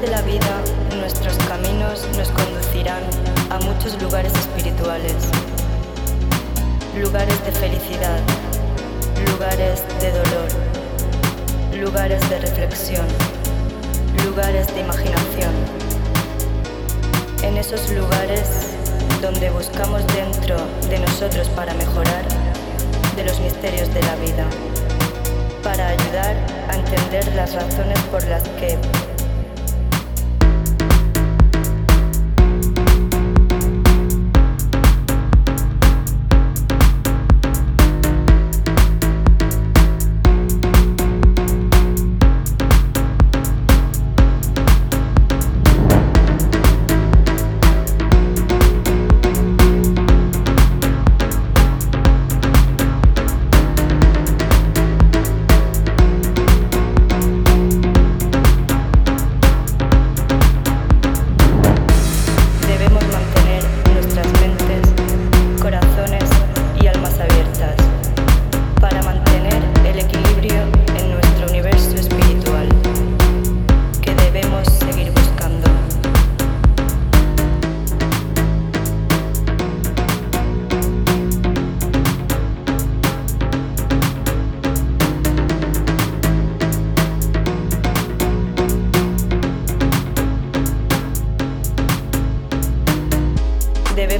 de la vida, nuestros caminos nos conducirán a muchos lugares espirituales, lugares de felicidad, lugares de dolor, lugares de reflexión, lugares de imaginación. En esos lugares donde buscamos dentro de nosotros para mejorar de los misterios de la vida, para ayudar a entender las razones por las que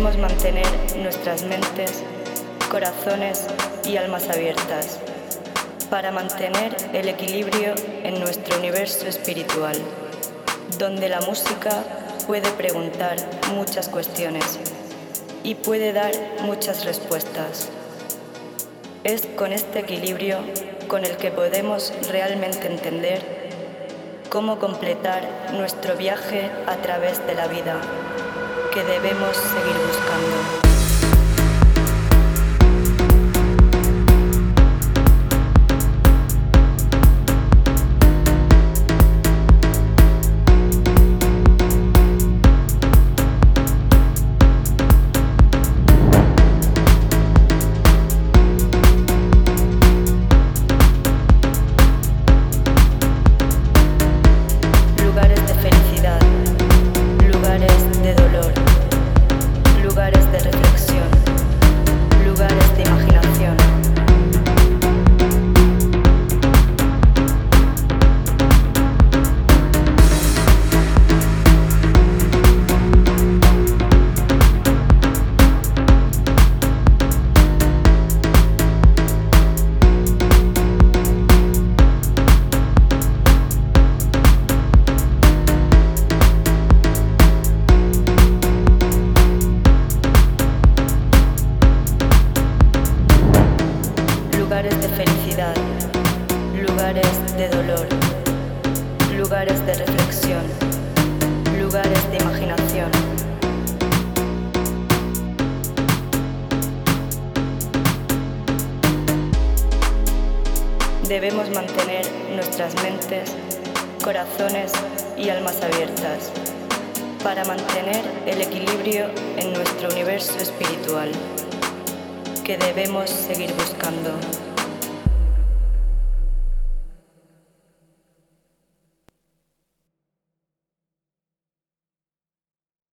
debemos mantener nuestras mentes, corazones y almas abiertas para mantener el equilibrio en nuestro universo espiritual, donde la música puede preguntar muchas cuestiones y puede dar muchas respuestas. Es con este equilibrio con el que podemos realmente entender cómo completar nuestro viaje a través de la vida que debemos seguir buscando. Lugares de felicidad, lugares de dolor, lugares de reflexión, lugares de imaginación. Debemos mantener nuestras mentes, corazones y almas abiertas para mantener el equilibrio en nuestro universo espiritual que debemos seguir buscando.